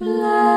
来。